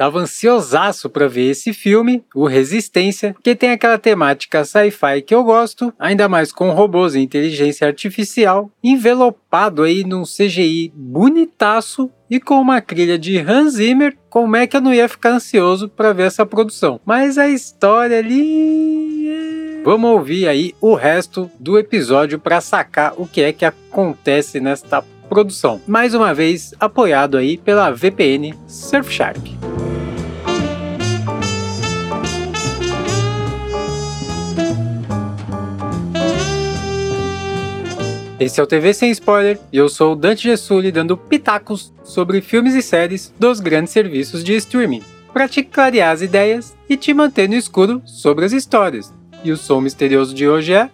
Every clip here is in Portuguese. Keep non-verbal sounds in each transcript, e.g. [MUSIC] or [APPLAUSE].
Tava ansiosaço para ver esse filme, o Resistência, que tem aquela temática sci-fi que eu gosto, ainda mais com robôs e inteligência artificial, envelopado aí num CGI bonitaço e com uma trilha de Hans Zimmer, como é que eu não ia ficar ansioso para ver essa produção? Mas a história ali é Vamos ouvir aí o resto do episódio para sacar o que é que acontece nesta produção. Mais uma vez apoiado aí pela VPN Surfshark. Esse é o TV Sem Spoiler e eu sou o Dante Gessulli dando pitacos sobre filmes e séries dos grandes serviços de streaming, para te clarear as ideias e te manter no escuro sobre as histórias. E o som misterioso de hoje é.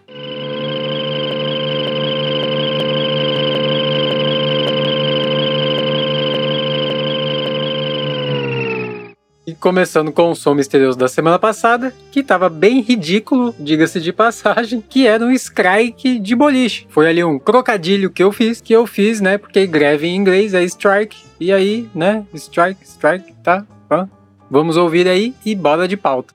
Começando com o som misterioso da semana passada, que estava bem ridículo, diga-se de passagem, que era um strike de boliche. Foi ali um crocadilho que eu fiz, que eu fiz, né? Porque greve em inglês é strike. E aí, né? Strike, strike, tá? Vamos ouvir aí e bola de pauta.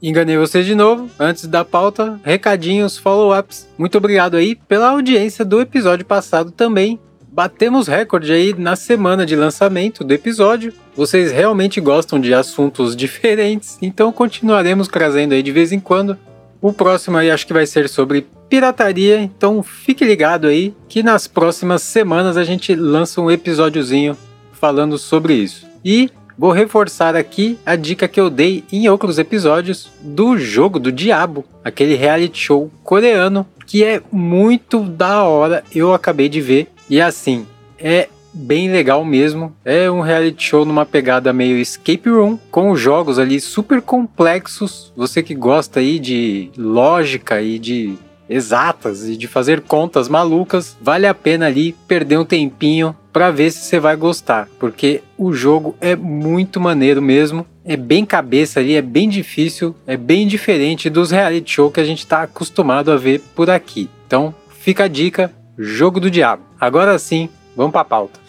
Enganei vocês de novo. Antes da pauta, recadinhos, follow-ups. Muito obrigado aí pela audiência do episódio passado também. Batemos recorde aí na semana de lançamento do episódio. Vocês realmente gostam de assuntos diferentes, então continuaremos trazendo aí de vez em quando. O próximo aí acho que vai ser sobre pirataria, então fique ligado aí que nas próximas semanas a gente lança um episódiozinho falando sobre isso. E vou reforçar aqui a dica que eu dei em outros episódios do Jogo do Diabo, aquele reality show coreano que é muito da hora. Eu acabei de ver e assim, é bem legal mesmo. É um reality show numa pegada meio escape room, com jogos ali super complexos. Você que gosta aí de lógica e de exatas e de fazer contas malucas, vale a pena ali perder um tempinho para ver se você vai gostar, porque o jogo é muito maneiro mesmo. É bem cabeça ali, é bem difícil, é bem diferente dos reality show que a gente está acostumado a ver por aqui. Então, fica a dica, Jogo do Diabo. Agora sim, vamos para a pauta.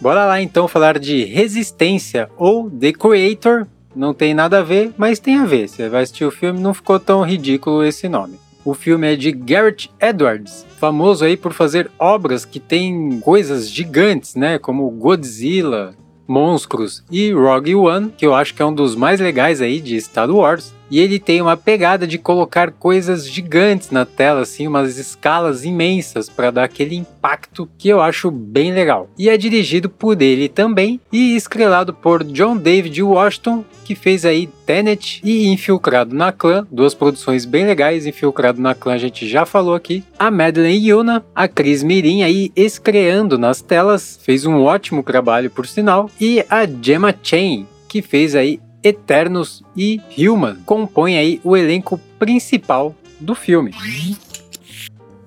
Bora lá então falar de Resistência ou The Creator. Não tem nada a ver, mas tem a ver. Você vai assistir o filme, não ficou tão ridículo esse nome. O filme é de Garrett Edwards, famoso aí por fazer obras que têm coisas gigantes, né, como Godzilla, Monstros e Rogue One, que eu acho que é um dos mais legais aí de Star Wars. E ele tem uma pegada de colocar coisas gigantes na tela, assim, umas escalas imensas para dar aquele impacto que eu acho bem legal. E é dirigido por ele também e estrelado por John David Washington, que fez aí Tenet e Infiltrado na Clã, duas produções bem legais. Infiltrado na Clã a gente já falou aqui. A Madeleine Yuna, a Cris Mirim aí estreando nas telas, fez um ótimo trabalho por sinal. E a Gemma Chan, que fez aí Eternos e Human compõem aí o elenco principal do filme.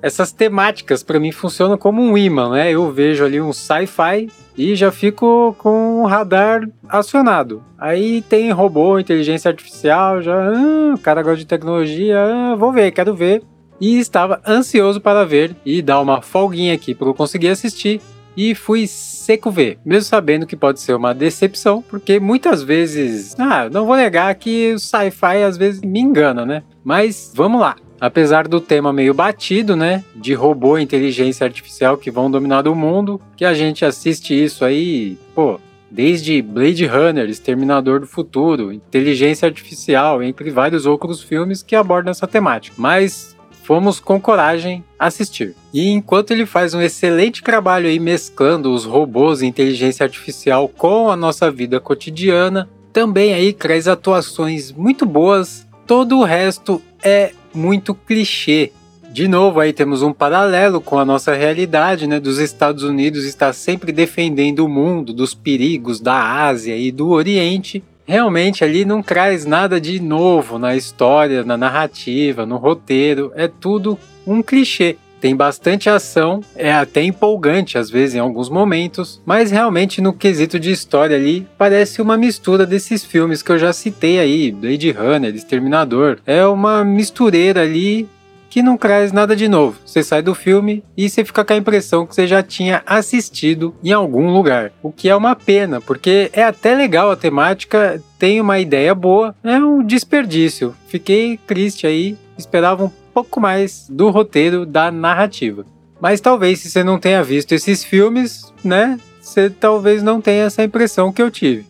Essas temáticas para mim funcionam como um imã, né? Eu vejo ali um sci-fi e já fico com o radar acionado. Aí tem robô, inteligência artificial, já, ah, o cara gosta de tecnologia, ah, vou ver, quero ver. E estava ansioso para ver e dar uma folguinha aqui para eu conseguir assistir e fui seco ver, mesmo sabendo que pode ser uma decepção, porque muitas vezes, ah, não vou negar que o sci-fi às vezes me engana, né? Mas vamos lá. Apesar do tema meio batido, né, de robô e inteligência artificial que vão dominar o mundo, que a gente assiste isso aí, pô, desde Blade Runner, Exterminador do Futuro, Inteligência Artificial, entre vários outros filmes que abordam essa temática. Mas fomos com coragem assistir. E enquanto ele faz um excelente trabalho aí mesclando os robôs e inteligência artificial com a nossa vida cotidiana, também aí traz atuações muito boas. Todo o resto é muito clichê. De novo, aí temos um paralelo com a nossa realidade, né? Dos Estados Unidos estar sempre defendendo o mundo dos perigos da Ásia e do Oriente, realmente ali não traz nada de novo na história, na narrativa, no roteiro, é tudo um clichê. tem bastante ação, é até empolgante às vezes em alguns momentos, mas realmente no quesito de história ali parece uma mistura desses filmes que eu já citei aí, Blade Runner, Exterminador. É uma mistureira ali que não traz nada de novo. Você sai do filme e você fica com a impressão que você já tinha assistido em algum lugar. O que é uma pena, porque é até legal a temática, tem uma ideia boa, é um desperdício. Fiquei triste aí, esperava um pouco mais do roteiro, da narrativa. Mas talvez se você não tenha visto esses filmes, né, você talvez não tenha essa impressão que eu tive.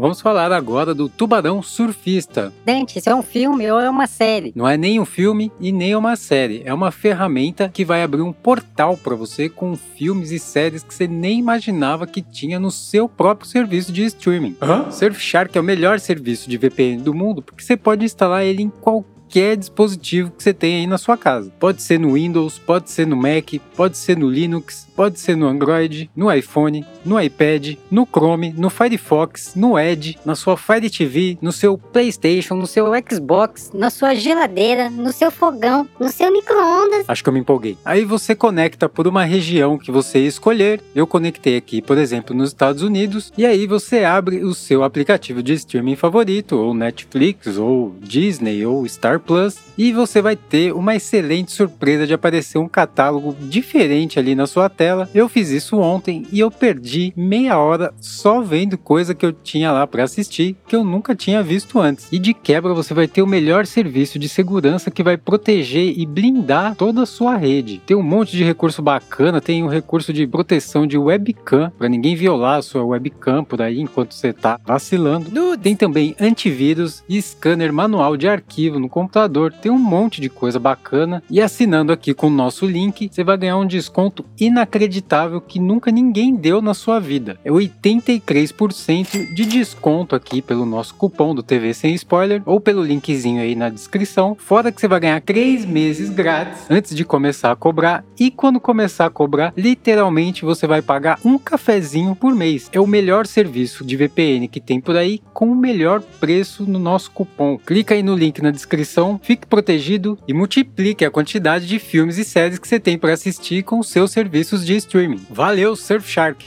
Vamos falar agora do Tubarão Surfista. Dante, isso é um filme ou é uma série? Não é nem um filme e nem uma série. É uma ferramenta que vai abrir um portal para você com filmes e séries que você nem imaginava que tinha no seu próprio serviço de streaming. Hã? Surfshark é o melhor serviço de VPN do mundo porque você pode instalar ele em qualquer qualquer dispositivo que você tenha aí na sua casa. Pode ser no Windows, pode ser no Mac, pode ser no Linux, pode ser no Android, no iPhone, no iPad, no Chrome, no Firefox, no Edge, na sua Fire TV, no seu PlayStation, no seu Xbox, na sua geladeira, no seu fogão, no seu micro-ondas. Acho que eu me empolguei. Aí você conecta por uma região que você escolher. Eu conectei aqui, por exemplo, nos Estados Unidos, e aí você abre o seu aplicativo de streaming favorito, ou Netflix, ou Disney, ou Star Plus e você vai ter uma excelente surpresa de aparecer um catálogo diferente ali na sua tela. Eu fiz isso ontem e eu perdi meia hora só vendo coisa que eu tinha lá para assistir que eu nunca tinha visto antes. E de quebra você vai ter o melhor serviço de segurança que vai proteger e blindar toda a sua rede. Tem um monte de recurso bacana, tem um recurso de proteção de webcam para ninguém violar a sua webcam por aí enquanto você tá vacilando. Tem também antivírus e scanner manual de arquivo no computador computador. Tem um monte de coisa bacana. E assinando aqui com o nosso link, você vai ganhar um desconto inacreditável que nunca ninguém deu na sua vida. É 83% de desconto aqui pelo nosso cupom do TV Sem Spoiler ou pelo linkzinho aí na descrição. Fora que você vai ganhar 3 meses grátis antes de começar a cobrar. E quando começar a cobrar, literalmente você vai pagar um cafezinho por mês. É o melhor serviço de VPN que tem por aí com o melhor preço no nosso cupom. Clica aí no link na descrição fique protegido e multiplique a quantidade de filmes e séries que você tem para assistir com seus serviços de streaming. Valeu, Surfshark!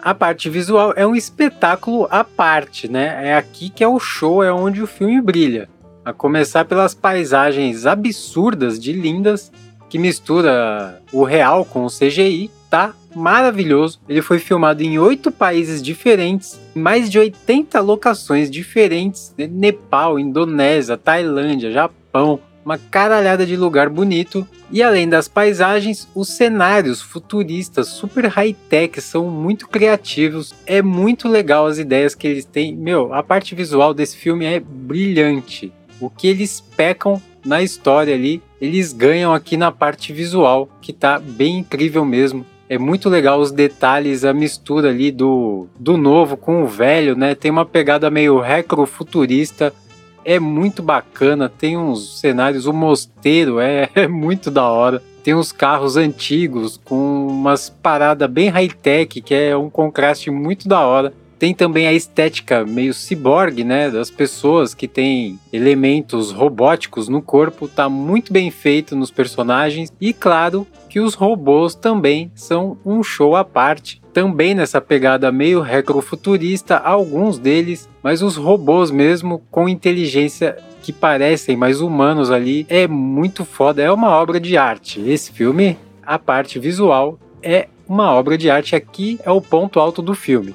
A parte visual é um espetáculo à parte, né? É aqui que é o show, é onde o filme brilha. A começar pelas paisagens absurdas de lindas que mistura o real com o CGI, tá maravilhoso. Ele foi filmado em oito países diferentes, mais de 80 locações diferentes: né? Nepal, Indonésia, Tailândia, Japão, uma caralhada de lugar bonito. E além das paisagens, os cenários futuristas super high-tech são muito criativos. É muito legal as ideias que eles têm. Meu, a parte visual desse filme é brilhante. O que eles pecam na história ali, eles ganham aqui na parte visual, que tá bem incrível mesmo. É muito legal os detalhes, a mistura ali do, do novo com o velho, né? Tem uma pegada meio retrofuturista. É muito bacana, tem uns cenários, o mosteiro é, [LAUGHS] é muito da hora. Tem uns carros antigos com umas paradas bem high-tech, que é um contraste muito da hora. Tem também a estética meio ciborgue, né, das pessoas que tem elementos robóticos no corpo, tá muito bem feito nos personagens e claro que os robôs também são um show à parte. Também nessa pegada meio retrofuturista, alguns deles, mas os robôs mesmo com inteligência que parecem mais humanos ali, é muito foda, é uma obra de arte. Esse filme, a parte visual é uma obra de arte aqui é o ponto alto do filme.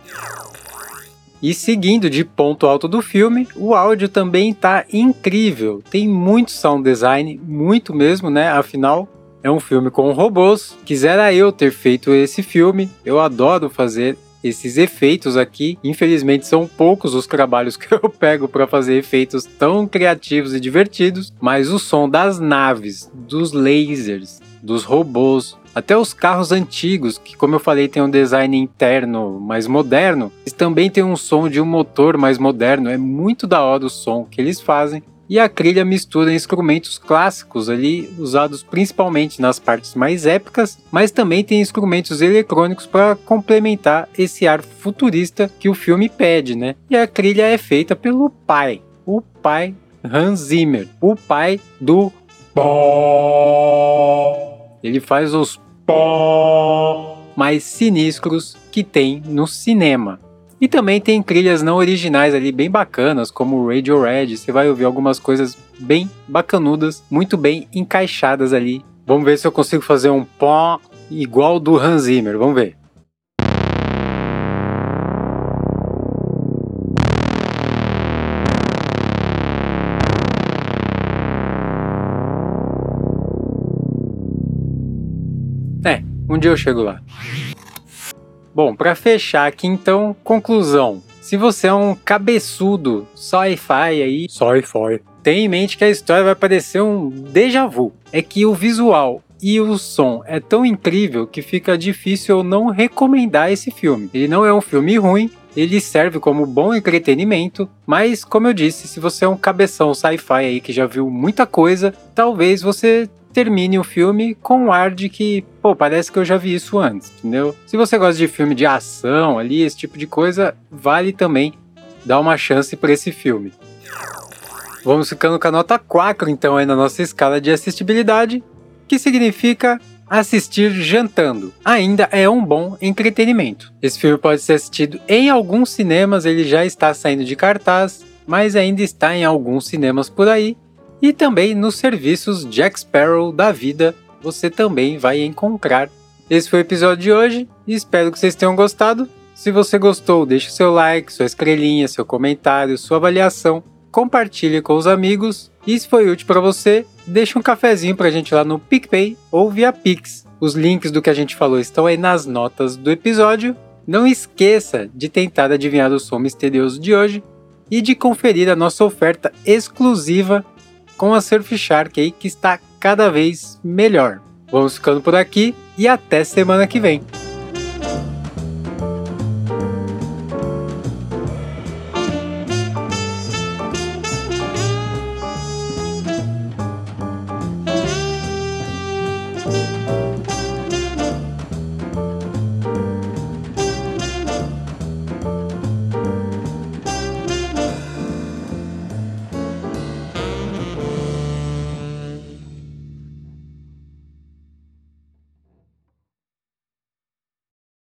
E seguindo de ponto alto do filme, o áudio também tá incrível. Tem muito sound design, muito mesmo, né? Afinal, é um filme com robôs. Quisera eu ter feito esse filme. Eu adoro fazer esses efeitos aqui. Infelizmente são poucos os trabalhos que eu pego para fazer efeitos tão criativos e divertidos, mas o som das naves, dos lasers, dos robôs, até os carros antigos, que como eu falei tem um design interno mais moderno, eles também tem um som de um motor mais moderno, é muito da hora o som que eles fazem. E a trilha mistura instrumentos clássicos ali, usados principalmente nas partes mais épicas, mas também tem instrumentos eletrônicos para complementar esse ar futurista que o filme pede, né? E a trilha é feita pelo pai, o pai Hans Zimmer, o pai do Ele faz os mais sinistros que tem no cinema. E também tem trilhas não originais ali bem bacanas, como Radiohead. Você vai ouvir algumas coisas bem bacanudas, muito bem encaixadas ali. Vamos ver se eu consigo fazer um pó igual do Hans Zimmer. Vamos ver. É, um dia eu chego lá. Bom, para fechar aqui então, conclusão. Se você é um cabeçudo sci-fi aí, sci-fi, tem em mente que a história vai parecer um déjà vu. É que o visual e o som é tão incrível que fica difícil eu não recomendar esse filme. Ele não é um filme ruim, ele serve como bom entretenimento, mas como eu disse, se você é um cabeção sci-fi aí que já viu muita coisa, talvez você termine o filme com um ar de que, pô, parece que eu já vi isso antes, entendeu? Se você gosta de filme de ação ali, esse tipo de coisa, vale também dar uma chance para esse filme. Vamos ficando com a nota 4 então aí na nossa escala de assistibilidade, que significa assistir jantando. Ainda é um bom entretenimento. Esse filme pode ser assistido em alguns cinemas, ele já está saindo de cartaz, mas ainda está em alguns cinemas por aí e também nos serviços Jack Sparrow da vida você também vai encontrar. Esse foi o episódio de hoje espero que vocês tenham gostado. Se você gostou, deixe seu like, sua estrelinha, seu comentário, sua avaliação, compartilhe com os amigos e se foi útil para você, deixe um cafezinho pra gente lá no PicPay ou via Pix. Os links do que a gente falou estão aí nas notas do episódio. Não esqueça de tentar adivinhar o som misterioso de hoje e de conferir a nossa oferta exclusiva com a Surfshark aí que está cada vez melhor. Vamos ficando por aqui e até semana que vem.